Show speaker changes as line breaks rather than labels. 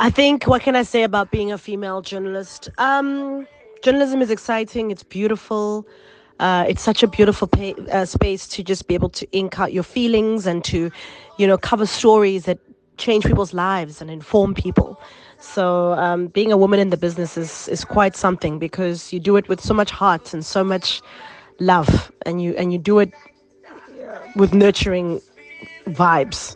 I think what can I say about being a female journalist? Um, journalism is exciting. It's beautiful. Uh, it's such a beautiful pa- uh, space to just be able to ink out your feelings and to, you know, cover stories that change people's lives and inform people. So um, being a woman in the business is is quite something because you do it with so much heart and so much love, and you and you do it with nurturing vibes.